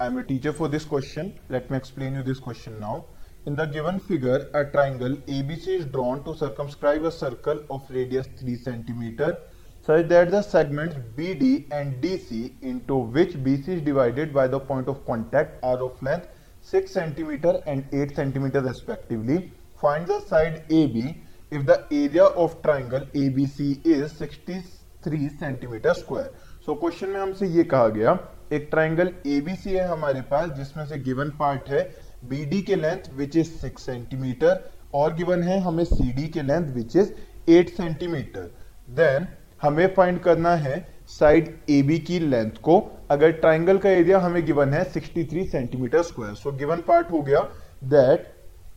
I am a teacher for this question. Let me explain you this question now. In the given figure, a triangle ABC is drawn to circumscribe a circle of radius 3 cm such that the segments BD and DC into which BC is divided by the point of contact are of length 6 cm and 8 cm respectively. Find the side AB if the area of triangle ABC is 63 centimetre square so question में हमसे ये कहा गया, एक triangle ABC है हमारे पास, जिसमें से गिवन पार्ट है बीडी के length which is six centimetre और गिवन है हमें सीडी के length which is eight centimetre then हमें फाइंड करना है साइड ए बी की लेंथ को, अगर ट्राइंगल का एरिया हमें गिवन है 63 centimetre square so given part हो गया that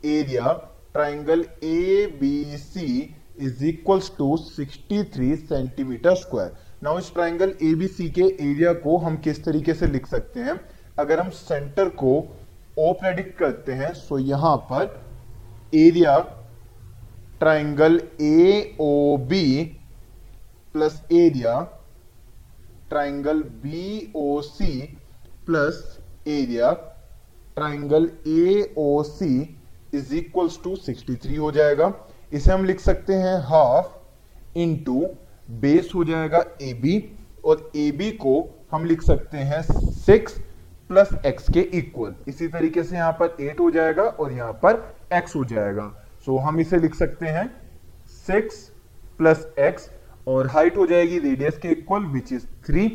area triangle A B C is equals to 63 centimetre square now इस ट्राइंगल ए बी सी के एरिया को हम किस तरीके से लिख सकते हैं? अगर हम सेंटर को ओ प्रेडिक्ट करते हैं सो यहाँ पर area triangle A O B plus area triangle B O C plus area triangle A O C is equals to 63 हो जाएगा। इसे हम लिख सकते हैं हाफ़ इंटू बेस हो जाएगा ए बी और ए बी को हम लिख सकते हैं सिक्स प्लस एक्स के इक्वल इसी तरीके से यहाँ पर एट हो जाएगा और यहाँ पर एक्स हो जाएगा. सो हम इसे लिख सकते हैं सिक्स प्लस एक्स और हाइट हो जाएगी रेडियस के equal which is three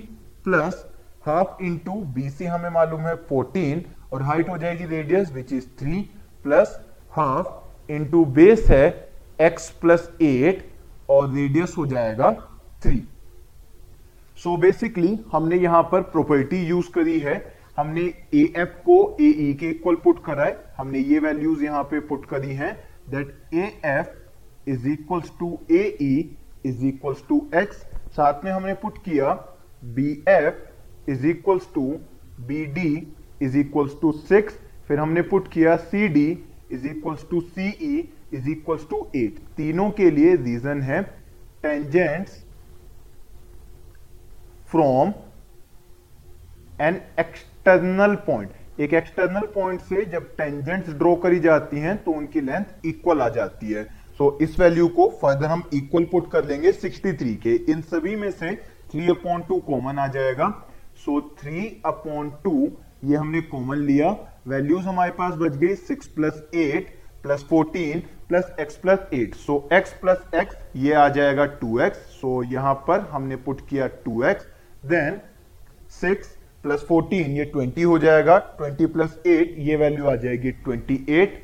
plus half into B C हमें मालूम है फोर्टीन और हाइट हो जाएगी radius which is three plus half into base है एक्स प्लस एट और रेडियस हो जाएगा थ्री सो बेसिकली हमने यहाँ पर प्रॉपर्टी यूज़ करी है। हमने ए एफ़ को ए ई e के इक्वल पुट करा है। हमने ये वैल्यूज़ यहाँ पे पुट करी हैं that A F is equals to A E is equals to x साथ में हमने पुट किया B F is equals to B D is equals to six फिर हमने पुट किया C D is equals to C E is equals to eight तीनों के लिए रीजन है tangents from an external point एक एक्सटर्नल पॉइंट से जब टेंजेंट्स ड्रॉ करी जाती हैं तो उनकी लेंथ इक्वल आ जाती है। सो so, इस वैल्यू को फर्दर हम इक्वल पुट कर लेंगे 63 के। इन सभी में से 3 अपॉन टू कॉमन आ जाएगा। सो so, 3 अपॉन टू ये हमने कॉमन लिया। वैल्यूज़ हमारे पास बच गई six plus eight plus fourteen plus x plus eight so x plus x ये आ जाएगा टू एक्स सो यहाँ पर हमने पुट किया two x then six plus fourteen ये ट्वेंटी हो जाएगा. ट्वेंटी प्लस एट ये वैल्यू आ जाएगी ट्वेंटी एट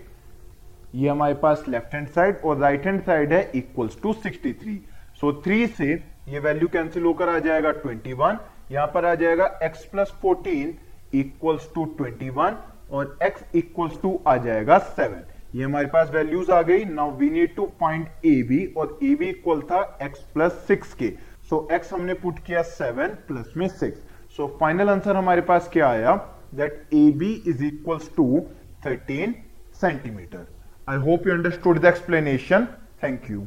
ये हमारे पास लेफ़्ट हैंड साइड और राइट हैंड साइड है equals to sixty three so three से ये वैल्यू कैंसिल होकर आ जाएगा ट्वेंटी वन यहाँ पर आ जाएगा x plus fourteen equals to twenty one और एक्स इक्वल्स टू आ जाएगा सेवन ये हमारे पास वैल्यूज़ आ गई. Now we need to find A B और ए बी इक्वल था एक्स प्लस सिक्स के. सो एक्स हमने पुट किया सेवन प्लस में सिक्स सो फाइनल आंसर हमारे पास क्या आया? That A B is equals to thirteen centimetre I hope you understood the explanation thank you